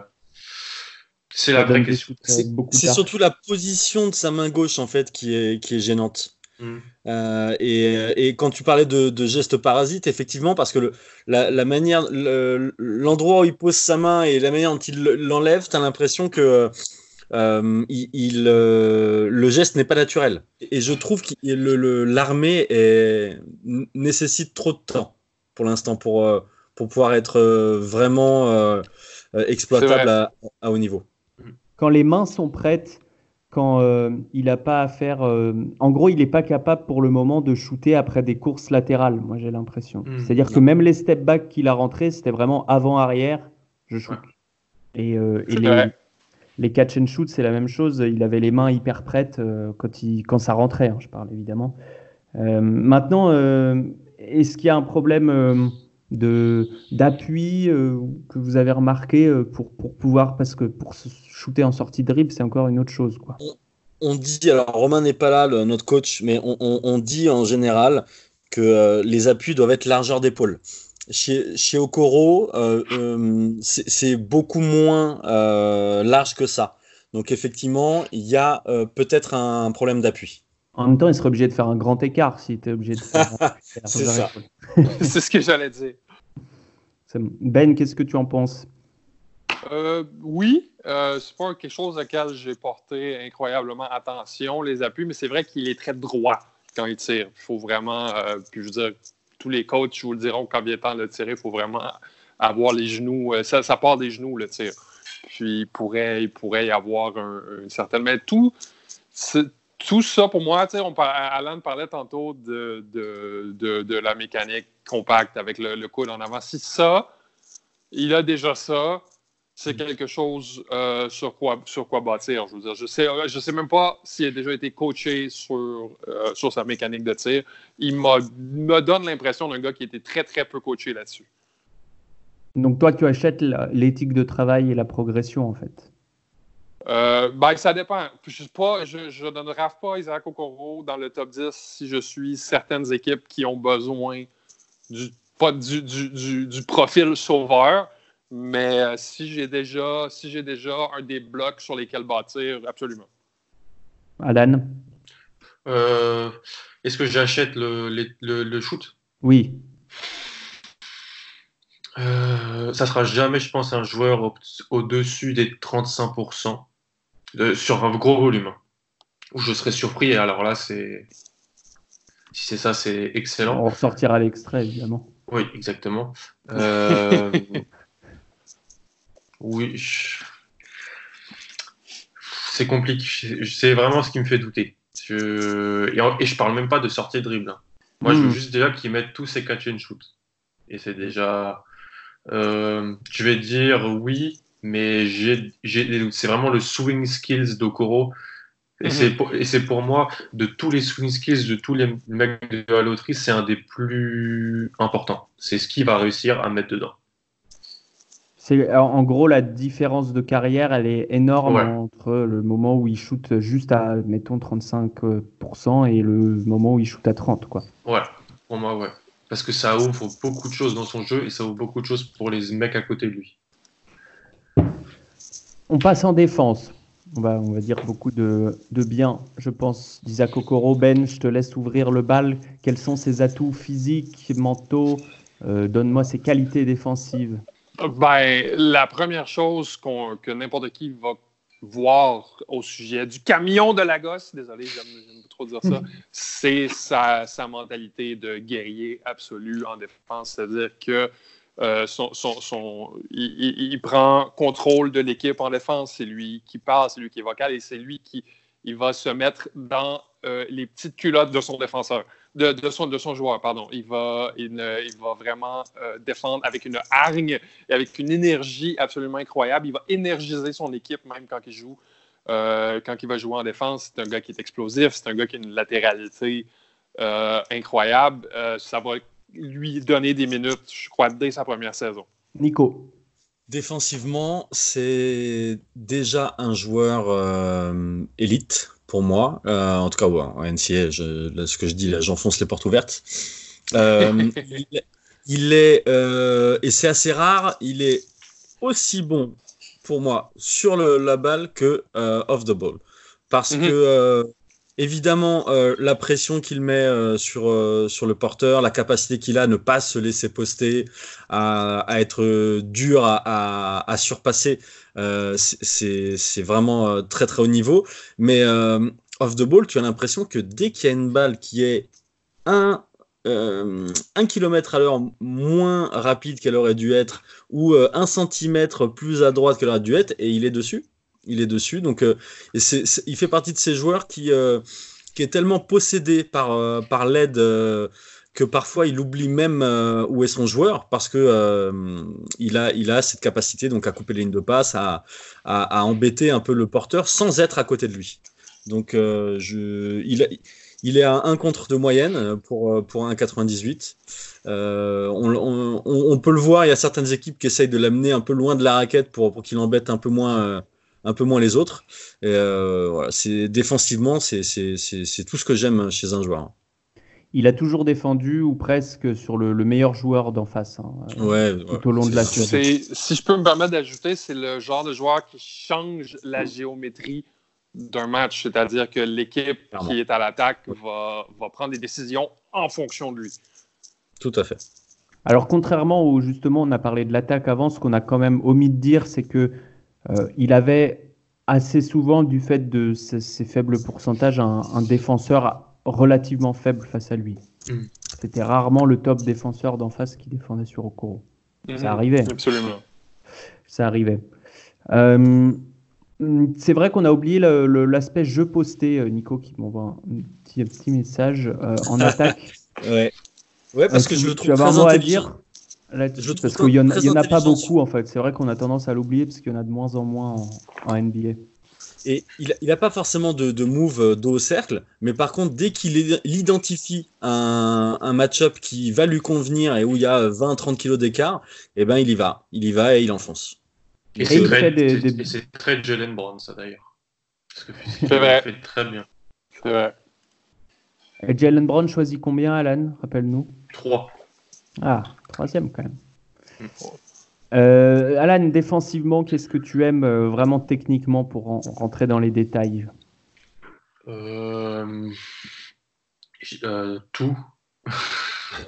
c'est la vraie question. C'est surtout la position de sa main gauche en fait qui est, qui est gênante. Mm. Euh, et, quand tu parlais de, gestes parasites, effectivement, parce que le, la, manière, l'endroit où il pose sa main et la manière dont il l'enlève, tu as l'impression que euh, il, euh, le geste n'est pas naturel. Et je trouve que l'armée nécessite trop de temps pour l'instant pour, pour pouvoir être vraiment exploitable à, à haut niveau. Quand les mains sont prêtes, quand euh, il n'a pas à faire. Euh, en gros, il n'est pas capable pour le moment de shooter après des courses latérales, moi j'ai l'impression. Hmm. C'est-à-dire que même les step back qu'il a rentrés, c'était vraiment avant-arrière, je shoot. Et, euh, les, catch and shoot, c'est la même chose. Il avait les mains hyper prêtes quand, il, quand ça rentrait, hein, je parle évidemment. maintenant, Est-ce qu'il y a un problème d'appui que vous avez remarqué pour, pour pouvoir parce que pour se shooter en sortie de dribble c'est encore une autre chose quoi. On, dit alors Romain n'est pas là notre coach mais on, on, dit en général que les appuis doivent être largeur d'épaule. Chez, chez Okoro, c'est beaucoup moins large que ça. Donc effectivement, il y a peut-être un problème d'appui. En même temps, il serait obligé de faire un grand écart si tu es obligé de faire. c'est ça. c'est ce que j'allais dire. Ben, qu'est-ce que tu en penses? Euh, Oui, euh, c'est pas quelque chose auquel j'ai porté incroyablement attention, les appuis, mais c'est vrai qu'il est très droit quand il tire. Il faut vraiment, euh, puis je veux dire, tous les coachs vous le diront quand vient le temps de tirer, il faut vraiment avoir les genoux, euh, ça, part des genoux le tir. Puis il pourrait, il pourrait y avoir une certaine. Mais tout, tout ça, pour moi, on, Alan parlait tantôt de, de, la mécanique compacte avec le, coude en avant. Si ça, il a déjà ça, c'est quelque chose euh, sur, quoi, sur quoi bâtir. Je veux dire, je sais, je sais même pas s'il a déjà été coaché sur, euh, sur sa mécanique de tir. Il me donne l'impression d'un gars qui était très, très peu coaché là-dessus. Donc toi, tu achètes l'éthique de travail et la progression, en fait. Euh, ben, ça dépend. Je, pas, je, ne rave pas Isaac Okoro dans le top 10 si je suis certaines équipes qui ont besoin du, pas du, du, profil sauveur, mais euh, si j'ai déjà, si j'ai déjà un des blocs sur lesquels bâtir, absolument. Alan? Euh, Est-ce que j'achète le, le, le, shoot? Oui. ça sera jamais, je pense, un joueur au-dessus des 35% sur un gros volume. Où je serais surpris. Alors là, c'est. Si c'est ça, c'est excellent. On ressortira l'extrait, évidemment. Oui, exactement. Euh, oui. C'est compliqué. C'est vraiment ce qui me fait douter. Je... Et, je parle même pas de sortie de dribble. Hein. Moi, je veux hmm. juste déjà qu'ils mettent tous ces catch and shoot. Et c'est déjà. Euh, je vais dire oui, mais c'est vraiment le swing skills d'Okoro. Et mhm. c'est pour, moi, de tous les swing skills de tous les mecs de la loterie, c'est un des plus importants. C'est ce qu'il va réussir à mettre dedans. C'est en gros la différence de carrière, elle est énorme entre le moment où il shoot juste à mettons 35% et le moment où il shoot à 30 quoi. Ouais, pour moi ouais, parce que ça ouvre beaucoup de choses dans son jeu et ça ouvre beaucoup de choses pour les mecs à côté de lui. On passe en défense. On va, on va dire beaucoup de, bien, je pense, d'Isaac Okoro. Ben, je te laisse ouvrir le bal. Quels sont ses atouts physiques, mentaux? Euh, Donne-moi ses qualités défensives. Ben, la première chose que n'importe qui va voir au sujet du camion de la gosse, désolé, j'aime trop dire ça, c'est sa, sa, mentalité de guerrier absolu en défense. C'est-à-dire que euh, il, prend contrôle de l'équipe en défense. C'est lui qui parle, c'est lui qui est vocal et c'est lui qui va se mettre dans euh, les petites culottes de son défenseur, de, son, joueur, pardon. Il va, il, va vraiment euh, défendre avec une hargne et avec une énergie absolument incroyable. Il va énergiser son équipe même quand il joue. quand il va jouer en défense, c'est un gars qui est explosif, c'est un gars qui a une latéralité incroyable. ça va lui donner des minutes, je crois, dès sa première saison. Nico. Défensivement, c'est déjà un joueur euh, élite pour moi. Euh, en tout cas, ouais, en NCA, je, ce que je dis, là, j'enfonce les portes ouvertes. Euh, il, est, et c'est assez rare, il est aussi bon pour moi sur la balle que off the ball. Parce mhm. que Évidemment, euh, la pression qu'il met euh, sur, euh, sur le porteur, la capacité qu'il a à ne pas se laisser poster, à, être dur à, à, surpasser, c'est vraiment très très haut niveau. Mais off the ball, tu as l'impression que dès qu'il y a une balle qui est un, un kilomètre à l'heure moins rapide qu'elle aurait dû être, ou un centimètre plus à droite qu'elle aurait dû être, et il est dessus, il est dessus. Donc, euh, il fait partie de ces joueurs qui, euh, qui est tellement possédé par, euh, par l'aide que parfois il oublie même où est son joueur parce que il, a, il a cette capacité donc à couper les lignes de passe, à, à, embêter un peu le porteur sans être à côté de lui. Donc, je, il, Il est à 1 contre de moyenne pour, pour 1,98. Euh, on, on, peut le voir, il y a certaines équipes qui essayent de l'amener un peu loin de la raquette pour qu'il embête un peu moins, un peu moins les autres. Et, voilà, c'est, défensivement, c'est, tout ce que j'aime chez un joueur il a toujours défendu ou presque sur le, meilleur joueur d'en face hein, tout au long de la saison. Si je peux me permettre d'ajouter, c'est le genre de joueur qui change la géométrie d'un match, c'est-à-dire que l'équipe qui est à l'attaque va, va, prendre des décisions en fonction de lui. Tout à fait. Alors contrairement où justement on a parlé de l'attaque avant, ce qu'on a quand même omis de dire, c'est que euh, il avait assez souvent, du fait de ses, faibles pourcentages, un, un défenseur relativement faible face à lui. Mm. C'était rarement le top défenseur d'en face qui défendait sur Okoro. Ça mm-hmm. arrivait. Absolument. Ça arrivait. Euh, c'est vrai qu'on a oublié l'aspect jeu posté, euh, Nico, qui m'envoie un petit, petit message euh, en attaque. ouais. ouais, parce que je le trouve très intelligent. À dire? Je parce qu'il n'y en, en, a pas beaucoup en fait. C'est vrai qu'on a tendance à l'oublier parce qu'il y en a de moins en moins en NBA. Et il n'a pas forcément de, de move euh, dos au cercle, mais par contre, dès qu'il identifie un, un match-up qui va lui convenir et où il y a 20-30 kilos d'écart, eh ben, il y va. Il y va et il enfonce. Et, c'est très, des... très, Jalen Brown, ça d'ailleurs. Parce que c'est vrai. fait très bien. C'est vrai. Et Jalen Brown choisit combien, Alan? Rappelle-nous. 3. Ah, troisième quand même. Euh, Alan, défensivement, qu'est-ce que tu aimes euh, vraiment techniquement pour rentrer dans les détails? Euh, Tout.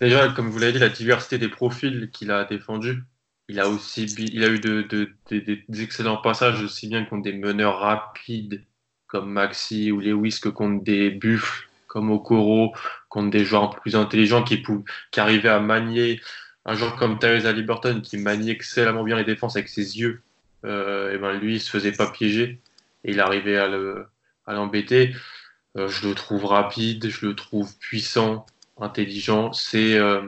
déjà, comme vous l'avez dit, la diversité des profils qu'il a défendu. Il a aussi il a eu de, des excellents passages aussi bien contre des meneurs rapides comme Maxi ou Lewis que contre des buffles comme Okoro, contre des joueurs un peu plus intelligents qui, qui arrivaient à manier un joueur comme Theresa Liberton qui manie excellemment bien les défenses avec ses yeux. Euh, et ben lui, il se faisait pas piéger et il arrivait à l'embêter. Euh, je le trouve rapide, je le trouve puissant, intelligent. C'est euh,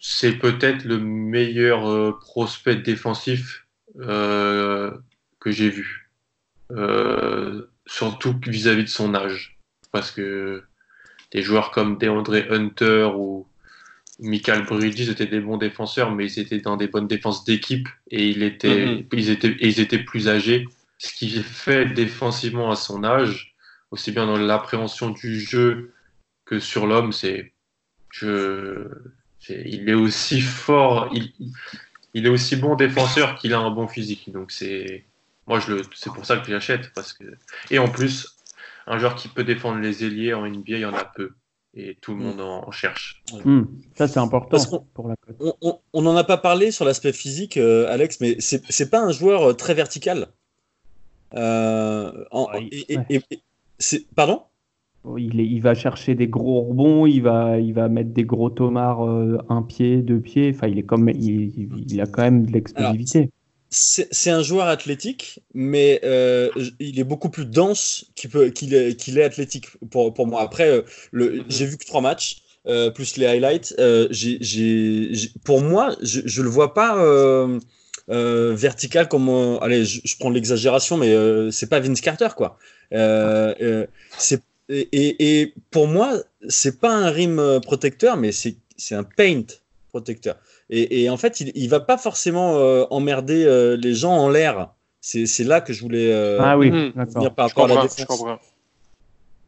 c'est peut-être le meilleur prospect défensif que j'ai vu. surtout vis-à-vis de son âge parce que des joueurs comme DeAndre Hunter ou Michael Bridges étaient des bons défenseurs, mais ils étaient dans des bonnes défenses d'équipe et il était, mhm. ils, étaient, ils étaient plus âgés. Ce qui fait défensivement à son âge, aussi bien dans l'appréhension du jeu que sur l'homme, c'est je, il est aussi fort, il, il, est aussi bon défenseur qu'il a un bon physique. Donc c'est moi je le, c'est pour ça que j'achète parce que et en plus un joueur qui peut défendre les ailiers en NBA, il y en a peu. Et tout le monde en, cherche. Hmm. Ça, c'est important pour la On n'en a pas parlé sur l'aspect physique, euh, Alex, mais c'est pas un joueur euh, très vertical. Euh, pardon? Il, il, va chercher des gros rebonds, il va, il va mettre des gros tomards un pied, deux pieds. Enfin, il, est comme, il, il a quand même de l'explosivité c'est un joueur athlétique, mais euh, il est beaucoup plus dense qu'il est, athlétique pour, pour moi. Après, euh, mhm. j'ai vu que trois matchs, euh, plus les highlights. pour moi, je ne le vois pas vertical comme. allez, je, prends l'exagération, mais c'est pas Vince Carter, quoi. et, pour moi, c'est pas un rim protecteur, mais c'est un paint protecteur. Et, en fait, il, il va pas forcément euh, emmerder euh, les gens en l'air. C'est là que je voulais euh, ah oui, venir par rapport à la défense.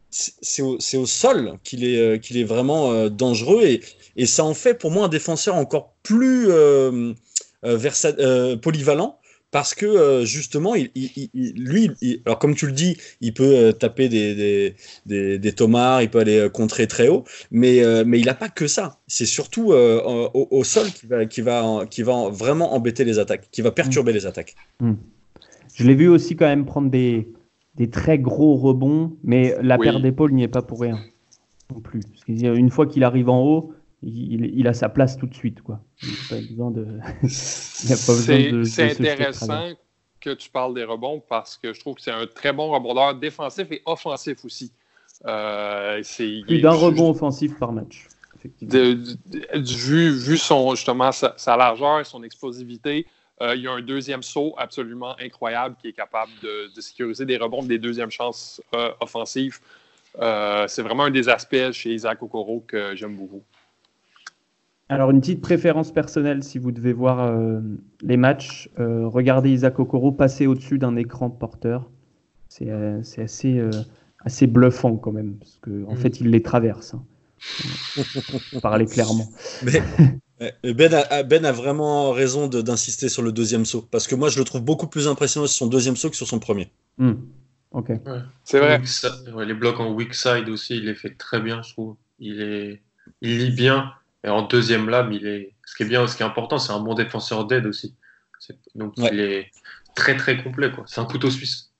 C'est au, au, sol qu'il est, qu'il est vraiment dangereux et, et, ça en fait pour moi un défenseur encore plus polyvalent parce que euh, justement, il, lui, alors comme tu le dis, il peut euh, taper des, des, des, des, tomards, il peut aller euh, contrer très haut, mais, mais il n'a pas que ça. C'est surtout au, sol qui va, qui, va, qui va vraiment embêter les attaques, qui va perturber les attaques. Hmm. Je l'ai vu aussi quand même prendre des, des très gros rebonds, mais la paire d'épaule n'y est pas pour rien non plus. Parce une fois qu'il arrive en haut, il, a sa place tout de suite. Quoi. C'est intéressant que tu parles des rebonds parce que je trouve que c'est un très bon rebondeur défensif et offensif aussi. Euh, Plus d'un rebond offensif par match. vu, vu son, justement sa, largeur et son explosivité, Euh, il y a un deuxième saut absolument incroyable qui est capable de, sécuriser des rebonds, des deuxièmes chances euh, offensives. Euh, c'est vraiment un des aspects chez Isaac Okoro que j'aime beaucoup. Alors, une petite préférence personnelle, si vous devez voir les matchs, regardez Isaac Okoro passer au-dessus d'un écran porteur. C'est assez, assez bluffant quand même, parce qu'en en mm. fait, il les traverse. Hein. Pour parler clairement. Mais Ben a, ben a vraiment raison d'insister sur le deuxième saut. Parce que moi, je le trouve beaucoup plus impressionnant sur son deuxième saut que sur son premier. Hmm. Ok. C'est vrai. les blocs en weak side aussi, il les fait très bien, je trouve. Il, est, il lit bien. Et en deuxième lame, il est. Ce qui est bien, ce qui est important, c'est un bon défenseur d'aide aussi. Donc il est très très complet. C'est un couteau suisse.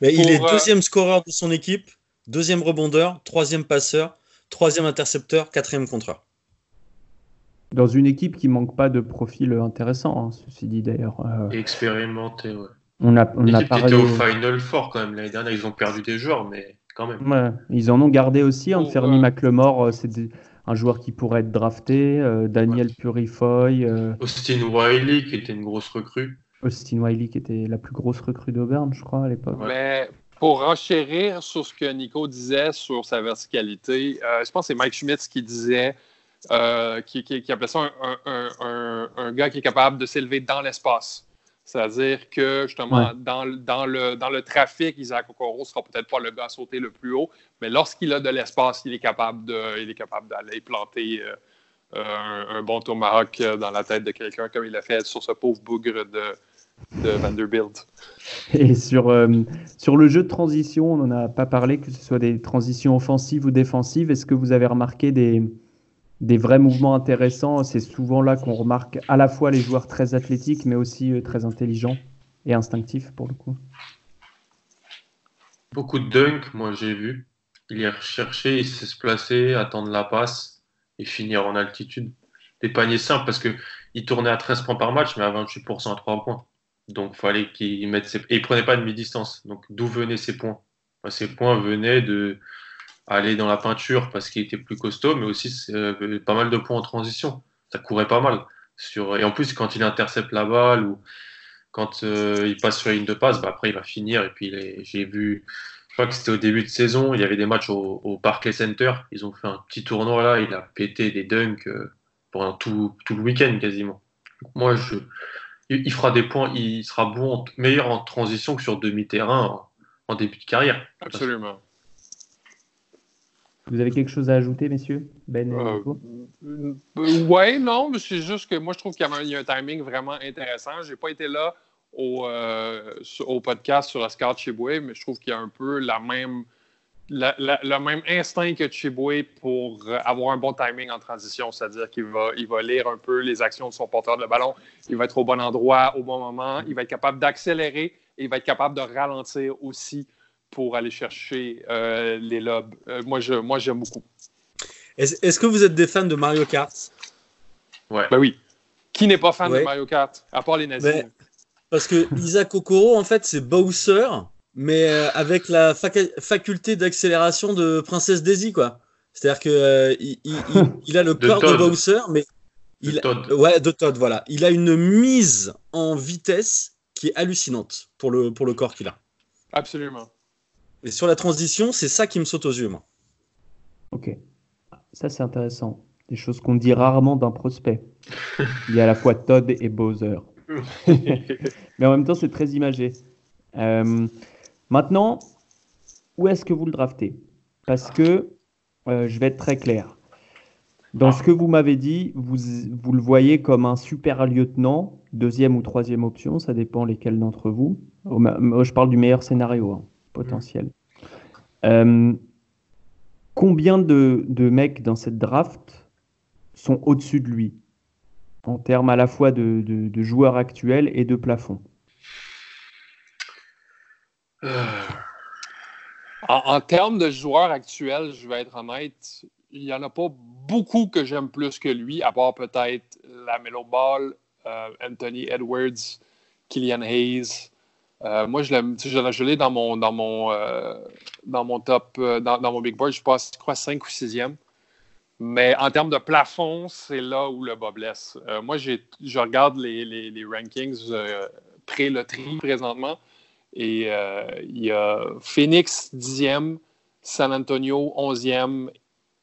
Mais il est euh, deuxième scoreur de son équipe, deuxième rebondeur, troisième passeur, troisième intercepteur, quatrième contreur. Dans une équipe qui manque pas de profil intéressant, hein, ceci dit d'ailleurs. Euh, expérimenté, ouais. On a, on a parlé... était au Final Four quand même l'année dernière. Ils ont perdu des joueurs, mais quand même. ils en ont gardé aussi. Hein, Fermi McLemore, euh, c'est un joueur qui pourrait être drafté. Euh, Daniel Purifoy. Austin Wiley, qui était une grosse recrue. Austin Wiley, qui était la plus grosse recrue d'Auburn, je crois, à l'époque. Mais pour enchérir sur ce que Nico disait sur sa verticalité, je pense que c'est Mike Schmitz qui disait euh, qui, qui, appelait ça un, gars qui est capable de s'élever dans l'espace. C'est-à-dire que justement, dans, dans, le, dans le trafic, Isaac Okoro ne sera peut-être pas le gars à sauter le plus haut, mais lorsqu'il a de l'espace, il est capable d'aller planter euh, euh, un, bon tomahawk dans la tête de quelqu'un comme il a fait sur ce pauvre bougre de, de Vanderbilt. Et sur, sur le jeu de transition, on n'en a pas parlé, que ce soit des transitions offensives ou défensives. Est-ce que vous avez remarqué des, des vrais mouvements intéressants. C'est souvent là qu'on remarque à la fois les joueurs très athlétiques, mais aussi euh, très intelligents et instinctifs pour le coup. Beaucoup de dunk, moi j'ai vu. Il a recherché, il sait se placer, attendre la passe et finir en altitude. Des paniers simples parce qu'il tournait à 13 points par match, mais à 28% à 3 points. Donc il fallait qu'il mette ses... Et il prenait pas de mi-distance. Donc d'où venaient ces points? Ces points venaient de aller dans la peinture parce qu'il était plus costaud, mais aussi euh, pas mal de points en transition. Ça courait pas mal. Sur... Et en plus, quand il intercepte la balle ou quand euh, il passe sur la ligne de passe, bah après il va finir. Et puis j'ai vu, je crois que c'était au début de saison, il y avait des matchs au, au Barclays Center. Ils ont fait un petit tournoi là, il a pété des dunks euh, pendant tout, tout le week-end quasiment. moi, je, il, fera des points, il sera bon, meilleur en transition que sur demi-terrain en début de carrière. Absolument. Vous avez quelque chose à ajouter, messieurs? Ben euh, euh, Ouais, non, mais c'est juste que moi, je trouve qu'il y, a un timing vraiment intéressant. Je n'ai pas été là au, euh, au podcast sur Oscar Chiboué, mais je trouve qu'il y a un peu la même, le même instinct que Chiboué pour avoir un bon timing en transition, c'est-à-dire qu'il va, il va lire un peu les actions de son porteur de ballon, il va être au bon endroit, au bon moment, il va être capable d'accélérer. Et il va être capable de ralentir aussi pour aller chercher euh, les lobes. Euh, moi, je, moi, j'aime beaucoup. Est-ce, que vous êtes des fans de Mario Kart? Ouais. Ben oui. Qui n'est pas fan de Mario Kart, à part les nazis? Ben, Parce que Isaac Okoro, en fait, c'est Bowser, mais euh, avec la faculté d'accélération de Princesse Daisy, quoi. C'est-à-dire que il, il, a le corps de Bowser, mais il, Todd. ouais, de Todd, voilà. Il a une mise en vitesse qui est hallucinante pour le, pour le corps qu'il a. Absolument. Et sur la transition, c'est ça qui me saute aux yeux, moi. Ok. Ça, c'est intéressant. Des choses qu'on dit rarement d'un prospect. Il y a à la fois Todd et Bowser. Mais en même temps, c'est très imagé. Euh, maintenant, où est-ce que vous le draftez? Parce que euh, je vais être très clair. Dans ce que vous m'avez dit, vous, vous, le voyez comme un super lieutenant, deuxième ou troisième option, ça dépend lesquels d'entre vous. Je parle du meilleur scénario. Hein potentiel. Euh, combien de, mecs dans cette draft sont au-dessus de lui en termes à la fois de, joueurs actuels et de plafond euh, en, termes de joueurs actuels, je vais être honnête, il n'y en a pas beaucoup que j'aime plus que lui, à part peut-être la Melo Ball, euh, Anthony Edwards, Killian Hayes, euh, moi, je l'ai dans mon, dans, euh, dans mon top, euh, dans, mon big board. Je passe, je crois, 5 ou 6e. Mais en termes de plafond, c'est là où le bas blesse. Moi, je regarde les, les, rankings euh, pré-loterie présentement. Et il y a Phoenix 10e, San Antonio 11e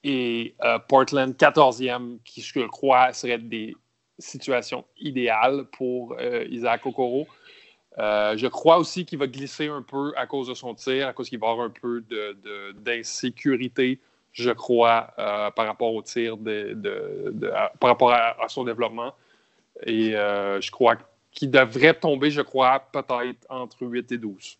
et Portland 14e, qui, je crois, seraient des situations idéales pour Isaac Okoro. Je crois aussi qu'il va glisser un peu à cause de son tir, à cause qu'il va avoir un peu d'insécurité je crois, euh, par rapport au tir, par rapport à, son développement. Et euh, je crois qu'il devrait tomber, je crois, peut-être entre 8 et 12.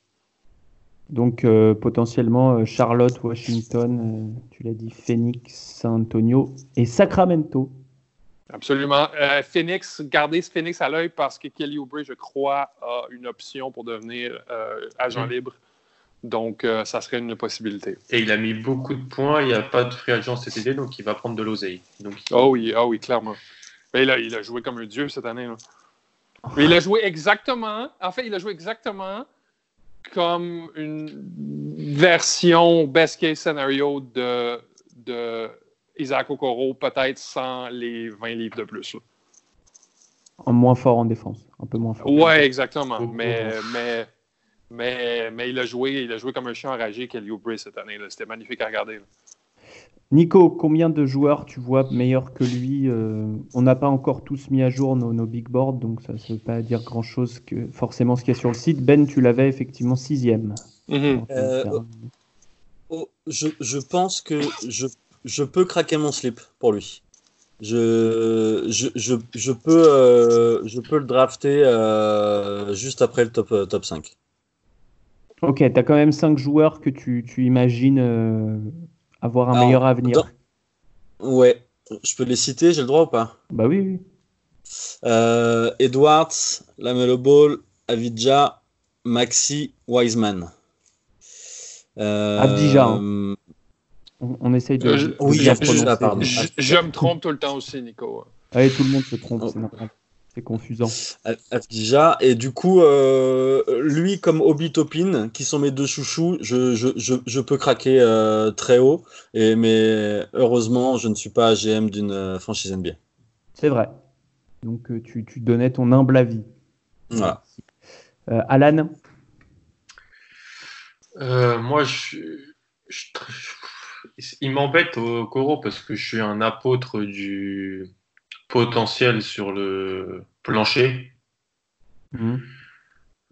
Donc euh, potentiellement Charlotte, Washington, tu l'as dit, Phoenix, San Antonio et Sacramento. Absolument. Phoenix, gardez ce Phoenix à l'œil parce que Kelly Oubre, je crois, a une option pour devenir agent mm. libre donc, euh, ça serait une possibilité. Et il a mis beaucoup de points. Il n'y a pas de free agent cet été, donc il va prendre de l'oseille. Donc... Oh oui, oh oui, clairement. Mais là, il a joué comme un dieu cette année. Mais il a joué exactement. En fait, il a joué exactement comme une version best case scenario de, de Isaac Okoro, peut-être sans les 20 livres de plus. En moins fort en défense, un peu moins fort. Ouais, exactement. Mais, mais mais, mais il, a joué, il a joué comme un chien enragé, Kelly Oubre, cette année. C'était magnifique à regarder. Nico, combien de joueurs tu vois meilleurs que lui euh, On n'a pas encore tous mis à jour nos, big boards, donc ça ne veut pas dire grand-chose que forcément ce qu'il y a sur le site. Ben, tu l'avais effectivement sixième. Mm je, je, pense que je, je, peux craquer mon slip pour lui. Je, je, je peux, euh, je peux le drafter juste après le top, top 5. Ok, tu as quand même cinq joueurs que tu, tu imagines euh, avoir un meilleur avenir. Ouais, je peux les citer, j'ai le droit ou pas? Bah oui, oui. Euh, Edwards, Lamelo Ball, Avidja, Maxi, Wiseman. Euh, hein. On, essaye de. Je, oui, je, me trompe tout le temps aussi, Nico. Allez, tout le monde se trompe, c'est n'importe c'est confusant. Déjà, et du coup, euh, lui comme Obi Topin, qui sont mes deux chouchous, je, je, je, peux craquer euh, très haut. Et, mais heureusement, je ne suis pas GM d'une euh, franchise NBA. C'est vrai. Donc tu, tu, donnais ton humble avis. Voilà. Alan? Moi, je, il m'embête au Coro parce que je suis un apôtre du potentiel sur le plancher. Mhm.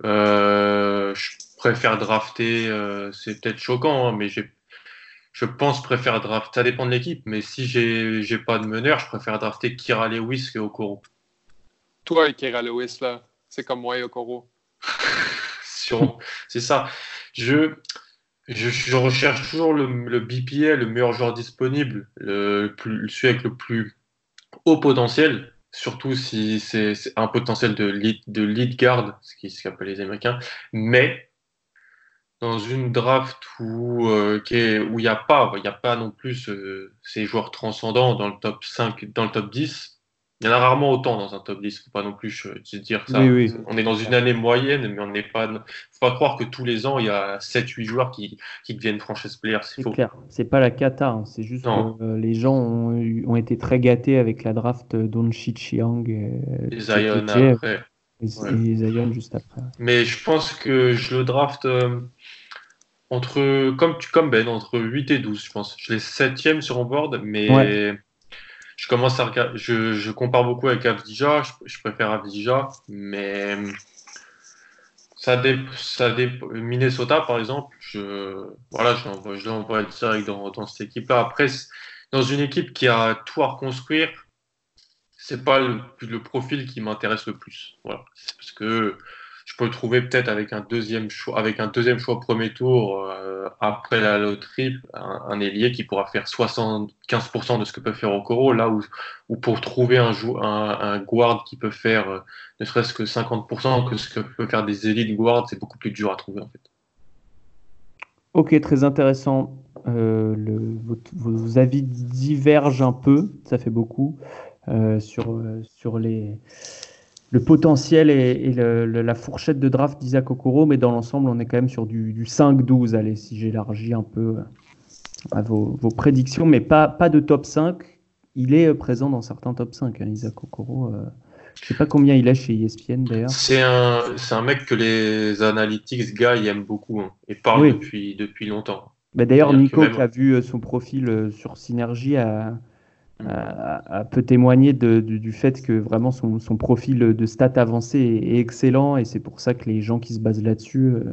Euh, je préfère drafter, euh, c'est peut-être choquant, hein, mais je pense préfère drafter, ça dépend de l'équipe, mais si j'ai pas de meneur, je préfère drafter Kira Lewis que Okoro. Toi et Kira Lewis, là, c'est comme moi et Okoro. c'est ça. Je, je, recherche toujours le, BPA, le meilleur joueur disponible, le, plus, celui avec le plus haut potentiel, surtout si c'est un potentiel de lead, guard, ce qui qu'appellent les Américains, mais dans une draft où euh, il n'y a pas a pas non plus ces joueurs transcendants dans le top 5 dans le top 10 il y en a rarement autant dans un top 10, faut pas non plus euh, dire ça. On est dans une année moyenne, mais on n'est pas. faut pas croire que tous les ans, il y a 7-8 joueurs qui, qui deviennent franchise players. C'est clair. C'est pas la cata, hein. c'est juste que euh, les gens ont, ont, été très gâtés avec la draft Chi Chiang. Et, et Zion après. Et, Zion juste après. Mais je pense que je le draft. Euh, entre, comme, comme Ben, entre 8 et 12, je pense. Je l'ai 7 sur mon board, mais je commence à je, je compare beaucoup avec Avdija, je, je préfère Avdija, mais ça dé, ça dé, Minnesota par exemple, je voilà, je l'envoie direct dans, dans cette équipe-là. Après, dans une équipe qui a tout à reconstruire, c'est pas le, le, profil qui m'intéresse le plus. Voilà, parce que je peux trouver peut-être avec un deuxième choix, avec un deuxième choix premier tour euh, après la loterie, un, ailier qui pourra faire 75% de ce que peut faire Okoro, là où, où pour trouver un, un, un guard qui peut faire euh, ne serait-ce que 50% que ce que peut faire des élites guards, c'est beaucoup plus dur à trouver en fait. Ok, très intéressant. Euh, le, vos, avis divergent un peu, ça fait beaucoup, sur, sur les, le potentiel et, la fourchette de draft d'Isaac Okoro, mais dans l'ensemble, on est quand même sur du, 5-12. Allez, si j'élargis un peu. à vos, vos, prédictions, mais pas, pas de top 5. Il est présent dans certains top 5, hein, Isaac Okoro. Euh, je ne sais pas combien il est chez ESPN d'ailleurs. C'est un, un mec que les analytics gars aiment beaucoup hein, et parlent depuis, depuis longtemps. Bah d'ailleurs, Nico, qui a vu son profil sur Synergie, a, a, peut témoigner de, du fait que vraiment son, son, profil de stats avancé est, excellent et c'est pour ça que les gens qui se basent là-dessus euh,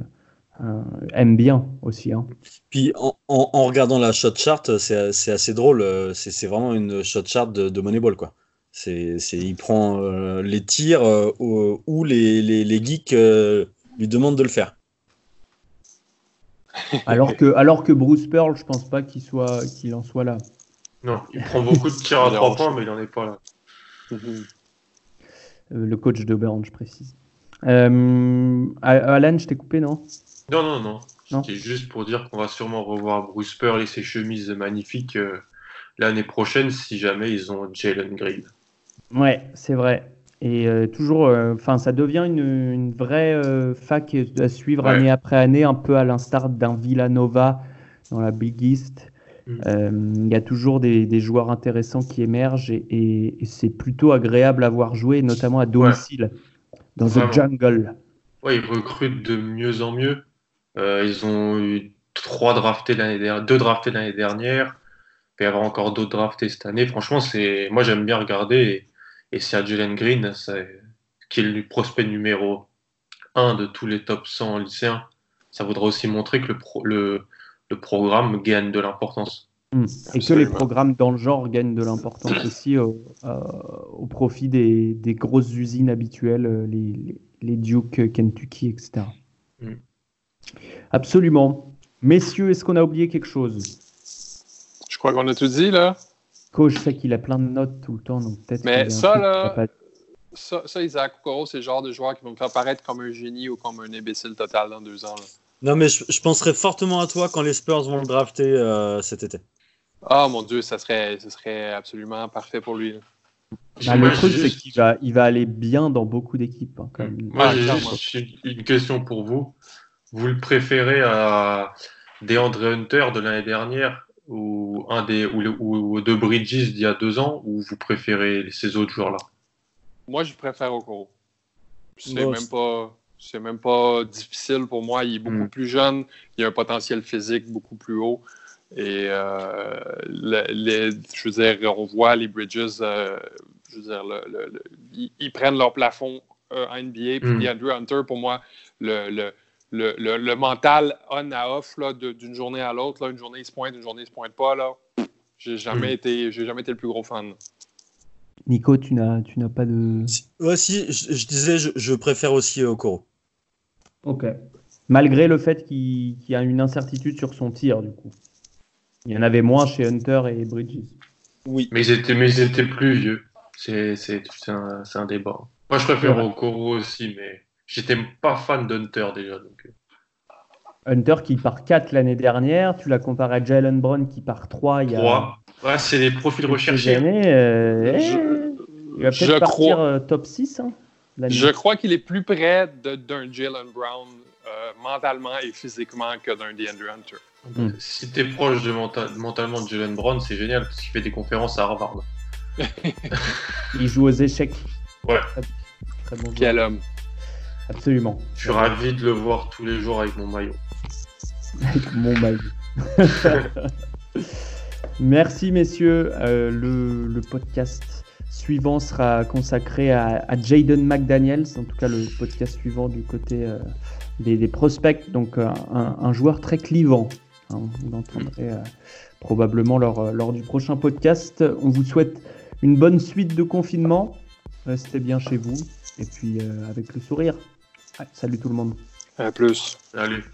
euh, aiment bien aussi. Hein. Puis en, en, regardant la shot chart, c'est assez drôle. Euh, c'est vraiment une shot chart de, de Moneyball. Quoi. c'est il prend les tirs où les, les, les geeks lui demandent de le faire. alors, que, alors que Bruce Pearl, je pense pas qu'il soit qu'il en soit là. Non, il prend beaucoup de tirs à trois points, mais il n'en est pas là. Euh, le coach d'Auburn, je précise. Euh, Alan, je t'ai coupé, non? Non, non, non. C'était juste pour dire qu'on va sûrement revoir Bruce Pearl et ses chemises magnifiques euh, l'année prochaine si jamais ils ont Jalen Green. Ouais, c'est vrai. Et toujours, enfin, ça devient une, vraie fac à suivre année après année, un peu à l'instar d'un Villanova dans la Big East. Mm. Euh, il y a toujours des, joueurs intéressants qui émergent et, c'est plutôt agréable à voir jouer, notamment à domicile, dans le jungle. Ouais, ils recrutent de mieux en mieux. Euh, ils ont eu trois draftés l'année dernière, deux draftés l'année dernière. Il va y avoir encore d'autres draftés cette année. Franchement, c'est moi j'aime bien regarder. Et, c'est à Jalen Green, qui est le prospect numéro un de tous les top 100 lycéens. Ça voudrait aussi montrer que le, le, le programme gagne de l'importance. Hmm. Et que les programmes dans le genre gagnent de l'importance aussi euh, au profit des, des, grosses usines habituelles, euh, les, les, Duke, Kentucky, etc. Hmm. Absolument. Messieurs, est-ce qu'on a oublié quelque chose? Je crois qu'on a tout dit là. Coach, je sais qu'il a plein de notes tout le temps, donc peut-être. Mais ça, là, ça, ça, Isaac Okoro, c'est le genre de joueur qui vont me faire paraître comme un génie ou comme un imbécile total dans deux ans. Là. Non, mais je, penserais fortement à toi quand les Spurs vont le drafter euh, cet été. Ah mon Dieu, ça serait, ça serait absolument parfait pour lui. Bah, le truc, c'est qu'il va, il va aller bien dans beaucoup d'équipes. Hein, Moi, j'ai une question pour vous. Vous le préférez à DeAndre Hunter de l'année dernière ou un des ou, ou, de Bridges d'il y a deux ans ou vous préférez ces autres joueurs-là? Moi, je préfère Okoro. C'est même pas c'est même pas difficile pour moi. Il est beaucoup mm. plus jeune. Il a un potentiel physique beaucoup plus haut. Et euh, je veux dire, on voit les Bridges, euh, je veux dire, ils, prennent leur plafond euh, en NBA. Puis mm. Andrew Hunter, pour moi, le, le, mental on à off d'une journée à l'autre, une journée il se pointe, une journée il se pointe pas. Là, j'ai jamais mm. été, j'ai jamais été le plus gros fan. Nico, tu n'as, tu n'as pas de. Ouais, si, je, disais, je, préfère aussi Okoro. Ok. Malgré le fait qu'il y a une incertitude sur son tir, du coup. Il y en avait moins chez Hunter et Bridges. Oui. Mais ils étaient, mais ils étaient plus vieux. C'est, un, un, débat. Moi, je préfère Okoro aussi, mais j'étais pas fan d'Hunter déjà. Donc... Euh. Hunter qui part 4 l'année dernière, tu l'as comparé à Jalen Brown qui part 3 il y a. 3. Ouais, c'est des profils recherchés. Euh, il va peut-être partir euh, top 6. Hein. Je crois qu'il est plus près d'un Jalen Brown euh, mentalement et physiquement que d'un DeAndre Hunter. Hmm. Si tu es proche de mentalement de Jalen Brown, c'est génial parce qu'il fait des conférences à Harvard. il joue aux échecs. Ouais. Très bon Quel homme. Absolument. Je suis ravi de le voir tous les jours avec mon maillot. avec mon maillot. Merci messieurs. Euh, le, le podcast suivant sera consacré à, Jaden McDaniels, en tout cas le podcast suivant du côté euh, des, prospects, donc euh, un, joueur très clivant. Hein, vous l'entendrez euh, probablement lors, lors, du prochain podcast. On vous souhaite une bonne suite de confinement. Restez bien chez vous et puis avec le sourire. salut tout le monde. À plus. Salut.